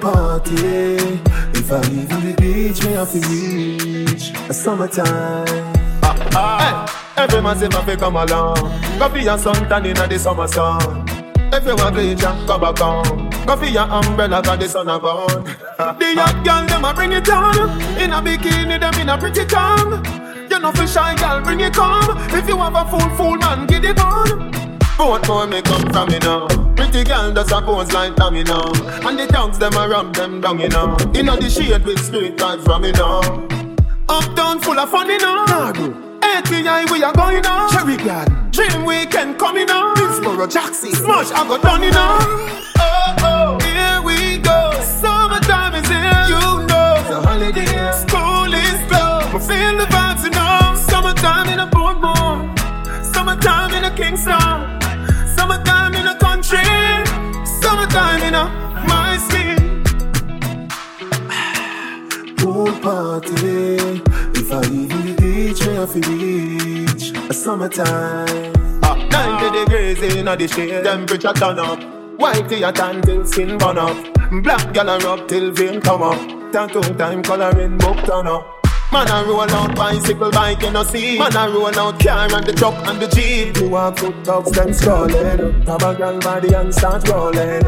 party. If I leave the beach, may I feel reach a summertime. Ah, hey, every man say my come along. Be your sun tan inna the summer sun. If you want bleach, come back on. Go for your umbrella, cause the sun a burn. the young girl, them a bring it on. In a bikini, them in a pretty tongue. You know for shy girl, bring it come. If you have a full, full man, get it on. Both more me come from me now. Pretty girl does a pose like Tommy now. And the dogs them a rub them down you know. You know the shade with spirit vibes from me now. Uptown full of fun you know. ATI we are going on. Cherry Garden, Dream weekend coming on. Hillsborough, Jackson. Smash I got done you know. Oh oh, here we go. Summertime is here. You know. The holiday. School is closed. Feel the vibes you know. Summertime in a Portmore. Summertime in a Kingston. Summertime in a my skin. Pool party. If I leave the beach, have to reach a summertime. Ah, 90 degrees in the shade, temperature turn up. White to your tan till skin burn up. Black gal rub till vein come up. Tattoo time coloring book turn up. Man a roll out bicycle bike you know see. Man a roll out car and the truck and the jeep. You want foot dogs, them strolling. Grab a girl body and start rolling.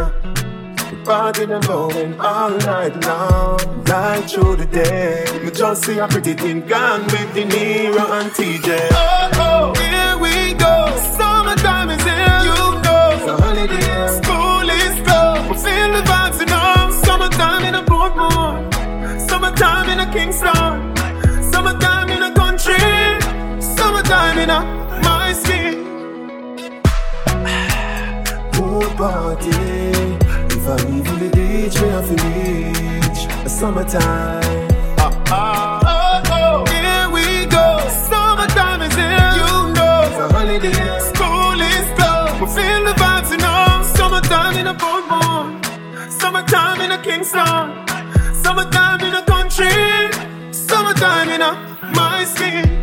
Party them going all night long, night through the day. Me just see a pretty thing gone with the Niro and TJ. Oh oh, here we go. Summertime is here. You know. The holiday. School is closed. Feel the vibes, you know. Summertime in a Portmore. Summertime in a Kingston. Summertime in a my skin. Pool party. If I leave the beach, me have to reach a summertime. Ah, oh, oh, here we go. Summertime is here. You know. The holiday. School is closed. We feel the vibes, you know. Summertime in a Portmore. Summertime in a Kingston. Summertime in a country. Summertime in a my skin.